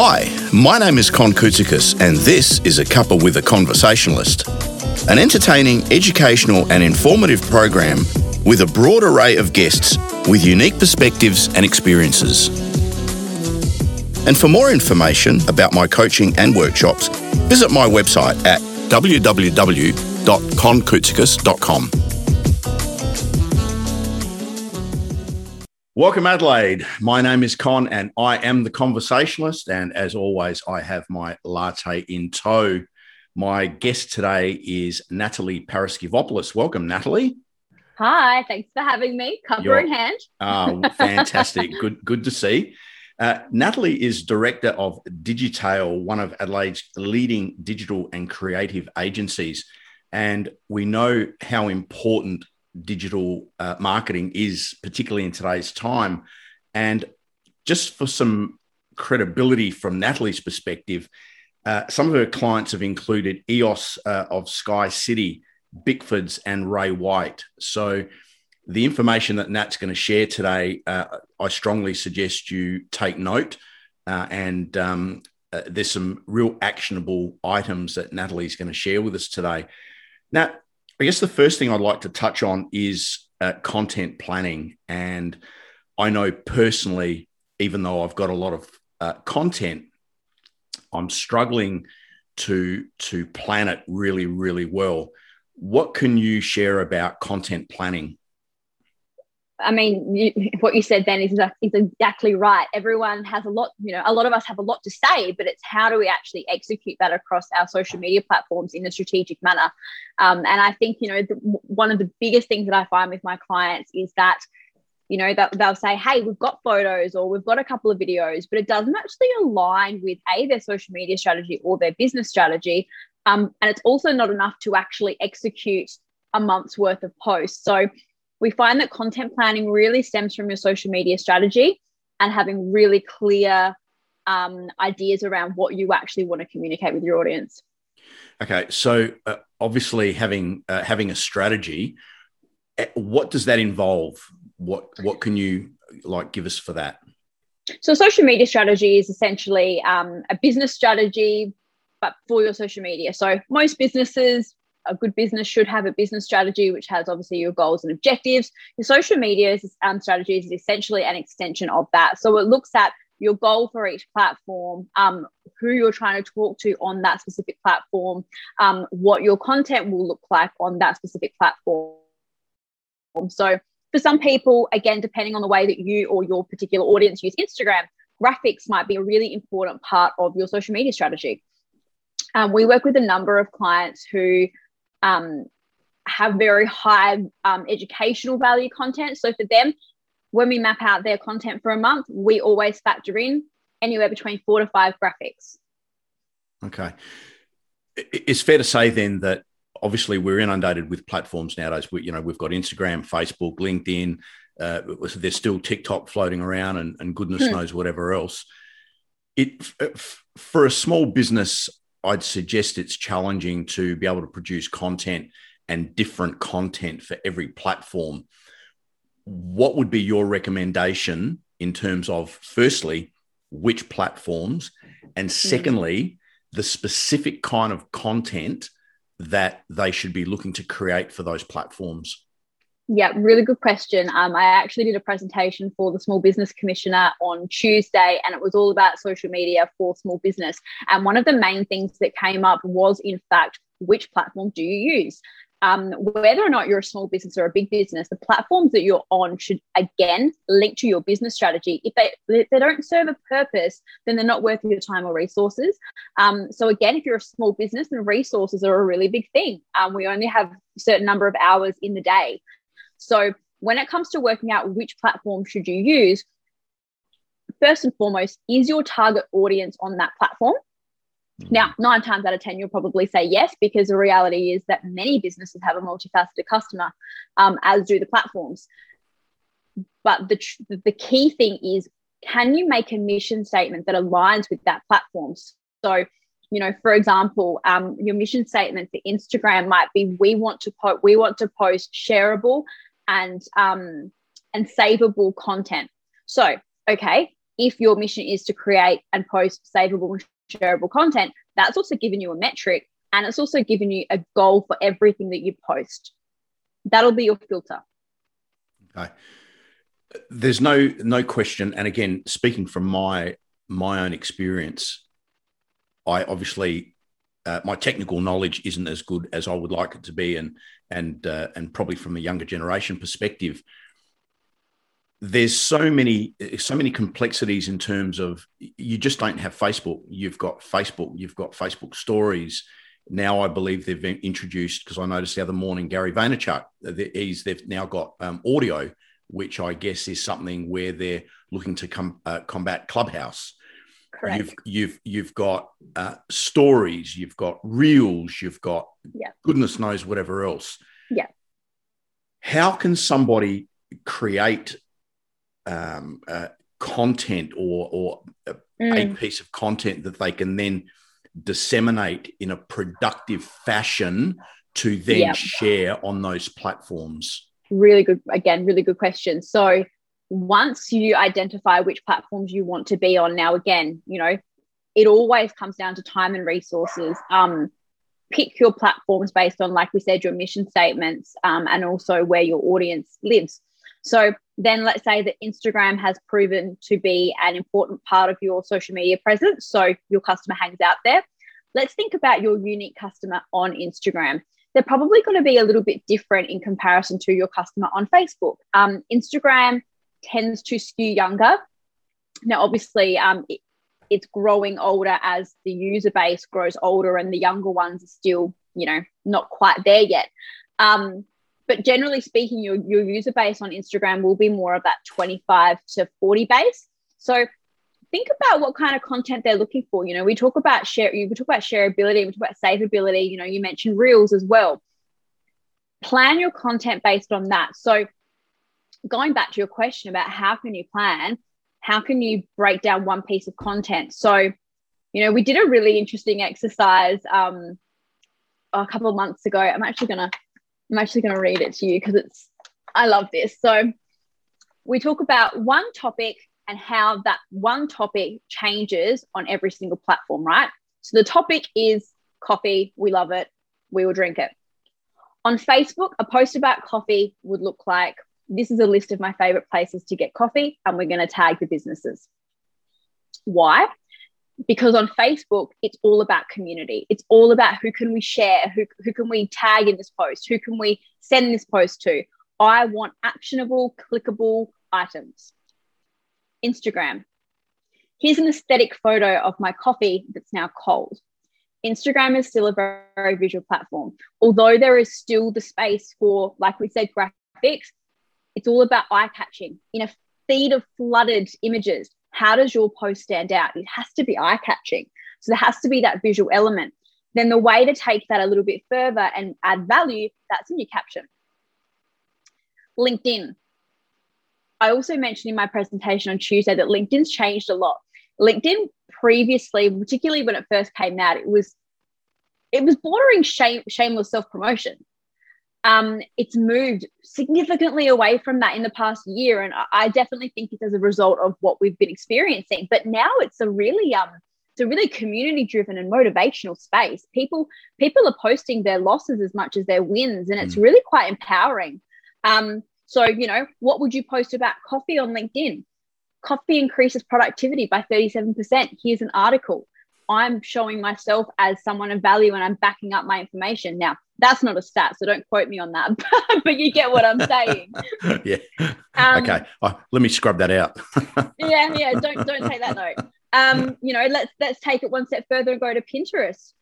Hi, my name is Con Koutsikis, and this is A Cuppa with a Conversationalist, an entertaining, educational, and informative program with a broad array of guests with unique perspectives and experiences. And for more information about my coaching and workshops, visit my website at www.conkoutsikis.com. Welcome, Adelaide. My name is Con, and I am the conversationalist. And as always, I have my latte in tow. My guest today is Natalie Paraskevopoulos. Welcome, Natalie. Hi, thanks for having me. Cover You're, in hand. uh, fantastic. good, good to see. Uh, Natalie is director of Digitale, one of Adelaide's leading digital and creative agencies. And we know how important digital uh, marketing is, particularly in today's time. And just for some credibility from Natalie's perspective, uh, some of her clients have included EOS uh, of Sky City, Bickford's, and Ray White. So, the information that Nat's going to share today, uh, I strongly suggest you take note. Uh, and um, uh, there's some real actionable items that Natalie's going to share with us today. Nat, I guess the first thing I'd like to touch on is uh, content planning. And I know personally, even though I've got a lot of uh, content, I'm struggling to to plan it really, really well. What can you share about content planning? I mean, you, what you said then is, is exactly right. Everyone has a lot, you know, a lot of us have a lot to say, but it's how do we actually execute that across our social media platforms in a strategic manner? Um, and I think, you know, the, one of the biggest things that I find with my clients is that, you know, that they'll say, hey, we've got photos or we've got a couple of videos, but it doesn't actually align with A, their social media strategy or their business strategy. Um, and it's also not enough to actually execute a month's worth of posts. So, we find that content planning really stems from your social media strategy and having really clear um, ideas around what you actually want to communicate with your audience. Okay, so uh, obviously having uh, having a strategy, eh, what does that involve? What what can you like give us for that? So social media strategy is essentially um, a business strategy, but for your social media. So most businesses a good business should have a business strategy, which has obviously your goals and objectives. Your social media um, strategy is essentially an extension of that. So it looks at your goal for each platform, um, who you're trying to talk to on that specific platform, um, what your content will look like on that specific platform. So for some people, again, depending on the way that you or your particular audience use Instagram, graphics might be a really important part of your social media strategy. Um, we work with a number of clients who um, have very high um, educational value content. So for them, when we map out their content for a month, we always factor in anywhere between four to five graphics. Okay. It's fair to say then that obviously we're inundated with platforms nowadays. We, you know, we've got Instagram, Facebook, LinkedIn. Uh, there's still TikTok floating around, and, and goodness hmm. knows whatever else. It for a small business I'd suggest it's challenging to be able to produce content and different content for every platform. What would be your recommendation in terms of, firstly, which platforms, and hmm. secondly, the specific kind of content that they should be looking to create for those platforms? Yeah, really good question. Um, I actually did a presentation for the Small Business Commissioner on Tuesday, and it was all about social media for small business. And one of the main things that came up was, in fact, which platform do you use? Um, whether or not you're a small business or a big business, the platforms that you're on should again link to your business strategy. If they if they don't serve a purpose, then they're not worth your time or resources. Um, so again, if you're a small business, then resources are a really big thing. Um, we only have a certain number of hours in the day. So when it comes to working out which platform should you use, first and foremost, is your target audience on that platform? Mm-hmm. Now, nine times out of 10, you'll probably say yes, because the reality is that many businesses have a multifaceted customer, um, as do the platforms. But the, the key thing is can you make a mission statement that aligns with that platform? So, you know, for example, um, your mission statement for Instagram might be we want to po- we want to post shareable and um, and savable content. So, okay, if your mission is to create and post savable and shareable content, that's also given you a metric and it's also given you a goal for everything that you post. That'll be your filter. Okay. There's no no question, and again, speaking from my my own experience, I obviously uh, my technical knowledge isn't as good as I would like it to be, and and uh, and probably from a younger generation perspective, there's so many so many complexities in terms of you just don't have Facebook. You've got Facebook, you've got Facebook stories. Now I believe they've been introduced because I noticed the other morning Gary Vaynerchuk, he's they've now got um, audio, which I guess is something where they're looking to come uh, combat Clubhouse. Correct. You've you've you've got uh, stories, you've got reels, you've got yeah. goodness knows whatever else. Yeah. How can somebody create um, uh, content or, or a, mm. a piece of content that they can then disseminate in a productive fashion to then yep. share on those platforms? Really good, again, really good question. So, once you identify which platforms you want to be on, now again, you know, it always comes down to time and resources. Um, pick your platforms based on, like we said, your mission statements um, and also where your audience lives. So then let's say that Instagram has proven to be an important part of your social media presence. So your customer hangs out there. Let's think about your unique customer on Instagram. They're probably going to be a little bit different in comparison to your customer on Facebook. Um, Instagram tends to skew younger. Now, obviously, um, it, it's growing older as the user base grows older, and the younger ones are still, you know, not quite there yet. Um, but generally speaking, your, your user base on Instagram will be more of that 25 to 40 base. So think about what kind of content they're looking for. You know, we talk about share, we talk about shareability, we talk about savability, you know, you mentioned reels as well. Plan your content based on that. So going back to your question about how can you plan, how can you break down one piece of content? So, you know, we did a really interesting exercise um, a couple of months ago. I'm actually to I'm actually to read it to you because it's, I love this. So we talk about one topic and how that one topic changes on every single platform, right? So the topic is coffee. We love it. We will drink it. On Facebook, a post about coffee would look like this is a list of my favorite places to get coffee, and we're going to tag the businesses. Why? because on Facebook, it's all about community. It's all about who can we share, who, who can we tag in this post, who can we send this post to. I want actionable, clickable items. Instagram. Here's an aesthetic photo of my coffee that's now cold. Instagram is still a very, very visual platform. Although there is still the space for, like we said, graphics, it's all about eye catching. In a feed of flooded images, how does your post stand out? It has to be eye catching. So there has to be that visual element. Then the way to take that a little bit further and add value, that's in your caption. LinkedIn. I also mentioned in my presentation on Tuesday that LinkedIn's changed a lot. LinkedIn previously, particularly when it first came out, it was it was bordering shame, shameless self promotion um, it's moved significantly away from that in the past year. And I definitely think it's as a result of what we've been experiencing. But now it's a really um, it's a really community driven and motivational space. People people are posting their losses as much as their wins, and it's mm. really quite empowering. Um, so you know, what would you post about coffee on LinkedIn? Coffee increases productivity by 37%. Here's an article. I'm showing myself as someone of value and I'm backing up my information. Now, that's not a stat, so don't quote me on that, but you get what I'm saying. yeah. Um, okay. Oh, let me scrub that out. yeah, yeah. Don't don't take that note. Um, you know, let's let's take it one step further and go to Pinterest.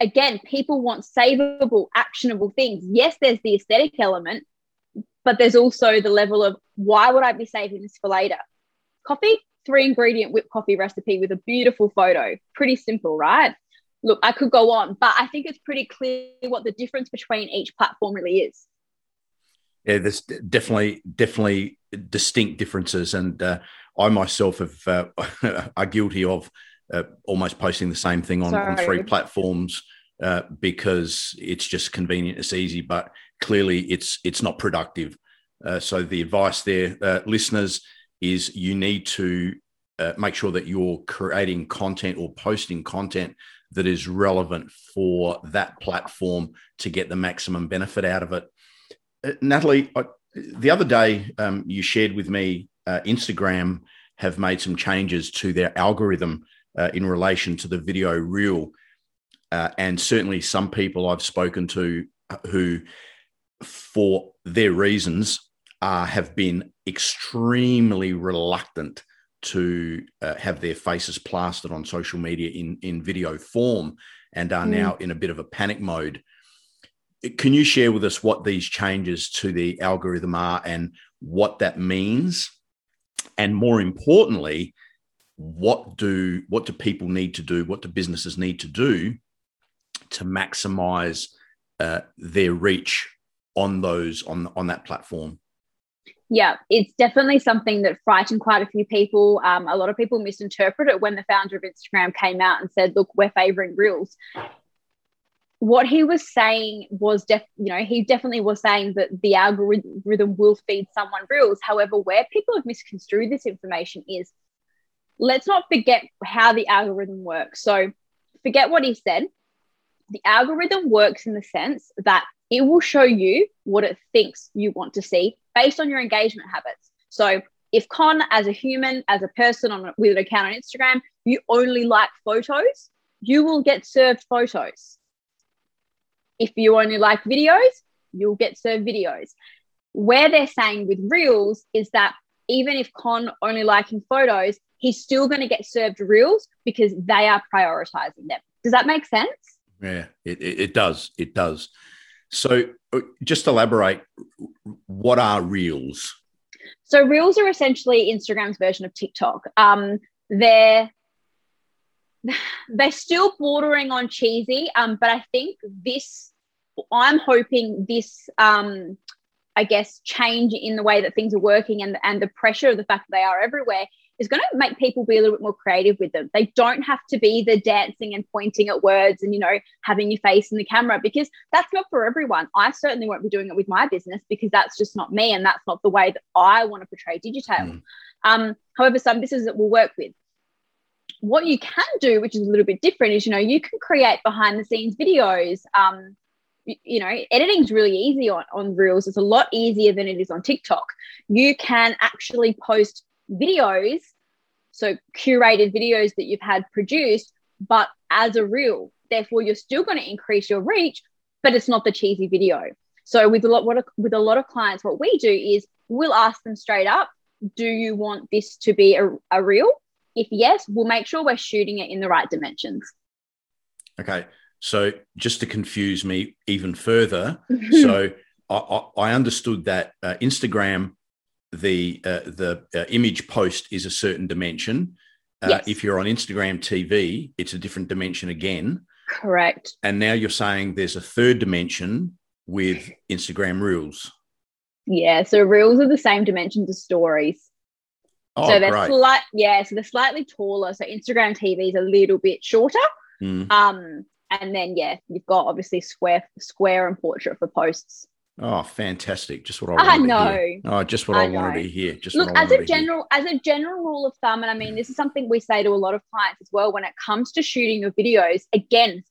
Again, people want savable, actionable things. Yes, there's the aesthetic element, but there's also the level of why would I be saving this for later? Coffee, three ingredient whipped coffee recipe with a beautiful photo. Pretty simple, right? Look, I could go on, but I think it's pretty clear what the difference between each platform really is. Yeah, there's definitely definitely distinct differences, and uh, I myself have uh, are guilty of uh, almost posting the same thing on, on three platforms uh, because it's just convenient, it's easy, but clearly it's it's not productive. Uh, so the advice there, uh, listeners, is you need to uh, make sure that you're creating content or posting content that is relevant for that platform to get the maximum benefit out of it. Uh, Natalie, I, the other day um, you shared with me uh, Instagram have made some changes to their algorithm uh, in relation to the video reel. Uh, and certainly some people I've spoken to uh, who, for their reasons, have been extremely reluctant to uh, have their faces plastered on social media in, in video form and are mm. now in a bit of a panic mode. Can you share with us what these changes to the algorithm are and what that means? And more importantly, what do what do people need to do? What do businesses need to do to maximize uh, their reach on those on on that platform? Yeah, it's definitely something that frightened quite a few people. Um, a lot of people misinterpret it when the founder of Instagram came out and said, "Look, we're favoring reels." What he was saying was, def- you know, he definitely was saying that the algorithm will feed someone reels. However, where people have misconstrued this information is, let's not forget how the algorithm works. So, forget what he said. The algorithm works in the sense that it will show you what it thinks you want to see based on your engagement habits. So if Con, as a human, as a person on with an account on Instagram, you only like photos, you will get served photos. If you only like videos, you'll get served videos. Where they're saying with reels is that even if Con only liking photos, he's still going to get served reels because they are prioritizing them. Does that make sense? Yeah, it, it, it does. It does. So, uh, just elaborate what are Reels? So, Reels are essentially Instagram's version of TikTok. Um, they're they're still bordering on cheesy, um, but I think this. I'm hoping this um, I guess, change in the way that things are working and, and the pressure of the fact that they are everywhere is going to make people be a little bit more creative with them. They don't have to be the dancing and pointing at words and, you know, having your face in the camera because that's not for everyone. I certainly won't be doing it with my business because that's just not me and that's not the way that I want to portray Digitale. Mm. Um, however, some businesses that will work with. What you can do, which is a little bit different, is, you know, you can create behind the scenes videos. Um, you know, editing is really easy on, on Reels. It's a lot easier than it is on TikTok. You can actually post videos, so curated videos that you've had produced, but as a reel. Therefore, you're still going to increase your reach, but it's not the cheesy video. So with a lot what, with a lot of clients, what we do is we'll ask them straight up, do you want this to be a, a reel? If yes, we'll make sure we're shooting it in the right dimensions. Okay. So just to confuse me even further, so I, I, understood that uh, Instagram the uh, the uh, image post is a certain dimension. Uh, yes. If you're on Instagram TV, it's a different dimension again. Correct. And now you're saying there's a third dimension with Instagram Reels. Yeah, so Reels are the same dimensions as stories. Oh, so they're slight, yeah, so they're slightly taller. So Instagram TV is a little bit shorter. Mm. Um, and then yeah, you've got obviously square, square and portrait for posts. Oh, fantastic! Just what I I know. Oh, just what I, I wanted to hear. Just look as a general as a general rule of thumb, and I mean this is something we say to a lot of clients as well. When it comes to shooting your videos, again,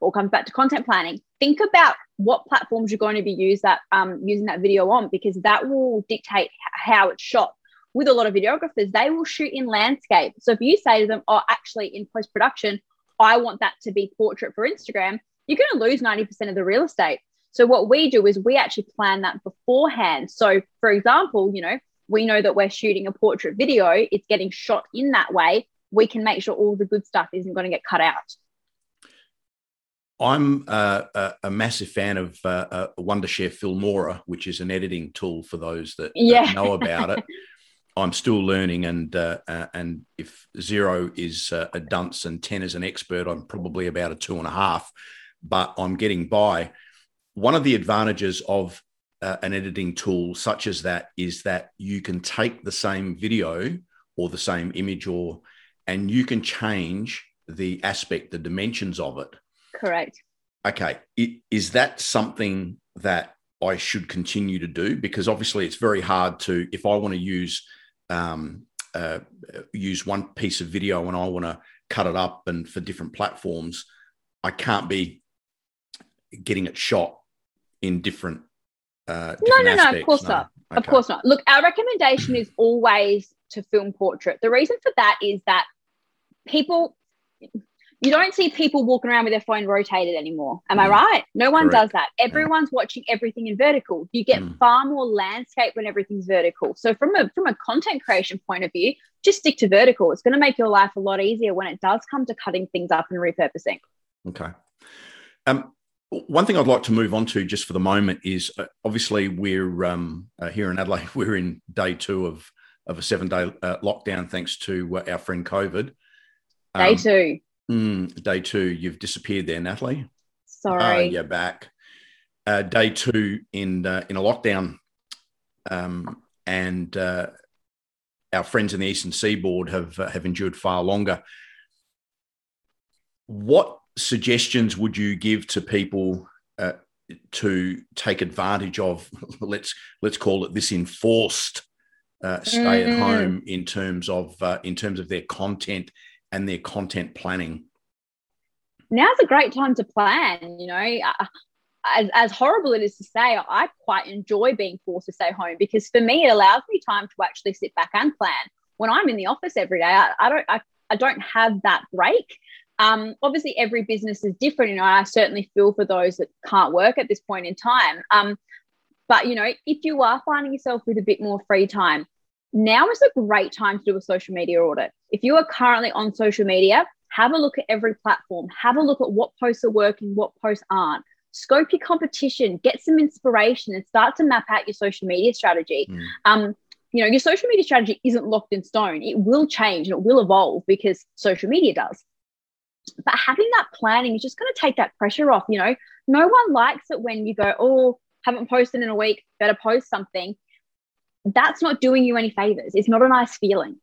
all comes back to content planning. Think about what platforms you're going to be use that um, using that video on, because that will dictate how it's shot. With a lot of videographers, they will shoot in landscape. So if you say to them, "Oh, actually, in post production, I want that to be portrait for Instagram," you're going to lose ninety percent of the real estate so what we do is we actually plan that beforehand. So for example, you know, we know that we're shooting a portrait video, it's getting shot in that way. We can make sure all the good stuff isn't going to get cut out. I'm uh, a, a, massive fan of uh, uh, Wondershare Filmora, which is an editing tool for those that, yeah. that know about it. I'm still learning, and uh, uh, and if zero is uh, a dunce and ten is an expert, I'm probably about a two and a half, but I'm getting by one of the advantages of uh, an editing tool such as that is that you can take the same video or the same image or and you can change the aspect the dimensions of it. Correct. Okay. It, is that something that i should continue to do? Because obviously it's very hard to if i want to use um, uh, use one piece of video and I want to cut it up and for different platforms, I can't be getting it shot in different. Uh, different no, no, no, of course no. not. Okay. Of course not. Look, our recommendation is always to film portrait. The reason for that is that people you don't see people walking around with their phone rotated anymore. Am mm. I right? No one Correct. does that. Everyone's yeah. watching everything in vertical. You get mm. far more landscape when everything's vertical. So from a from a content creation point of view, just stick to vertical. It's going to make your life a lot easier when it does come to cutting things up and repurposing. Okay. Um, one thing I'd like to move on to just for the moment is uh, obviously we're um, uh, here in Adelaide. We're in day two of of a seven day uh, lockdown, thanks to uh, our friend COVID. Day um, two Mm, day two, you've disappeared there, Natalie. Sorry. Uh, you're back. Uh, day two in uh, in a lockdown, um, and uh, our friends in the eastern seaboard have uh, have endured far longer. What suggestions would you give to people uh, to take advantage of? Let's let's call it this enforced stay at mm. home in terms of in terms of their content and their content planning? Now's a great time to plan. You know, uh, as, as horrible it is to say, I quite enjoy being forced to stay home because for me, it allows me time to actually sit back and plan. When I'm in the office every day, I, I don't, I, I don't have that break. Um, obviously, every business is different. You know, I certainly feel for those that can't work at this point in time. Um, but you know, if you are finding yourself with a bit more free time, now is a great time to do a social media audit. If you are currently on social media, have a look at every platform, have a look at what posts are working, what posts aren't. Scope your competition, get some inspiration, and start to map out your social media strategy. Mm. Um, you know, your social media strategy isn't locked in stone. It will change and it will evolve because social media does. But having that planning is just going to take that pressure off. You know, no one likes it when you go, oh, haven't posted in a week, better post something that's not doing you any favors. It's not a nice feeling.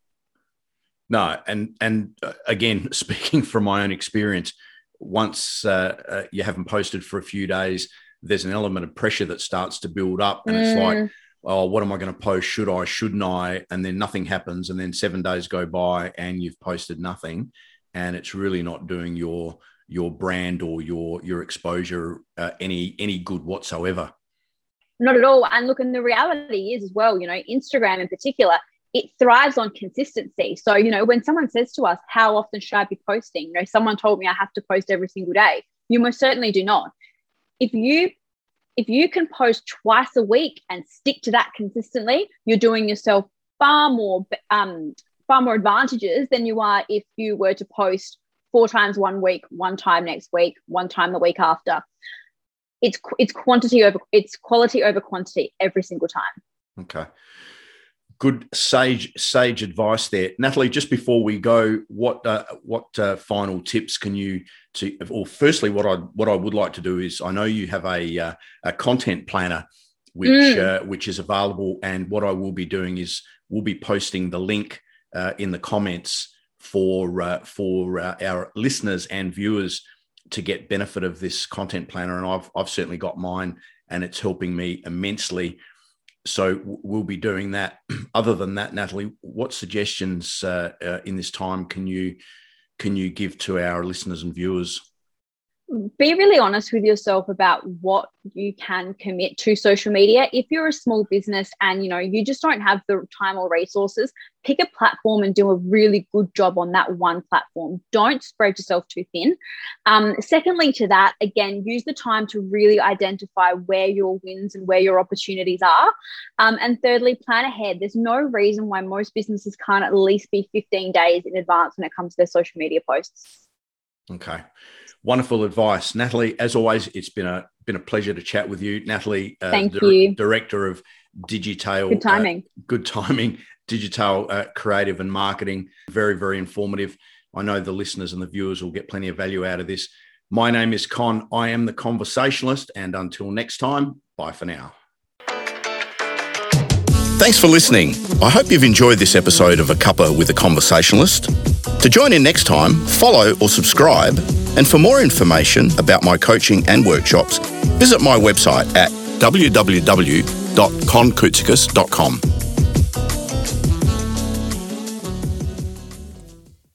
No, and and uh, again, speaking from my own experience, once uh, uh, you haven't posted for a few days, there's an element of pressure that starts to build up, and mm. it's like, mm. oh, what am I going to post? Should I? Shouldn't I? And then nothing happens, and then seven days go by, and you've posted nothing, and it's really not doing your your brand or your your exposure uh, any any good whatsoever. Not at all. And look, and the reality is as well, you know, Instagram in particular, it thrives on consistency. So, you know, when someone says to us, how often should I be posting? You know, someone told me I have to post every single day. You most certainly do not. If you if you can post twice a week and stick to that consistently, you're doing yourself far more um, far more advantages than you are if you were to post four times one week, one time next week, one time the week after it's it's quantity over it's quality over quantity every single time. Okay. Good sage sage advice there, Natalie. Just before we go, what uh, what uh, final tips can you to? Or firstly, what I what I would like to do is I know you have a uh, a content planner which mm. Uh, which is available, and what I will be doing is we'll be posting the link uh, in the comments for uh, for our listeners and viewers to get benefit of this content planner, and I've I've certainly got mine, and it's helping me immensely. So we'll be doing that. Other than that, Natalie, what suggestions uh, uh, in this time can you can you give to our listeners and viewers? Be really honest with yourself about what you can commit to social media. If you're a small business and you know you just don't have the time or resources pick a platform and do a really good job on that one platform. Don't spread yourself too thin. Um, secondly to that again use the time to really identify where your wins and where your opportunities are. Um, and thirdly plan ahead. There's no reason why most businesses can't at least be 15 days in advance when it comes to their social media posts. Okay Wonderful advice, Natalie. As always, it's been a been a pleasure to chat with you, Natalie. Uh, Thank di- you. Director of Digitale. Good timing. Uh, good timing. Digitale uh, creative and marketing. Very very informative. I know the listeners and the viewers will get plenty of value out of this. My name is Con. I am the conversationalist, and until next time, bye for now. Thanks for listening. I hope you've enjoyed this episode of A Cuppa with a Conversationalist. To join in next time, follow or subscribe and for more information about my coaching and workshops, visit my website at www.conkoutsikis.com.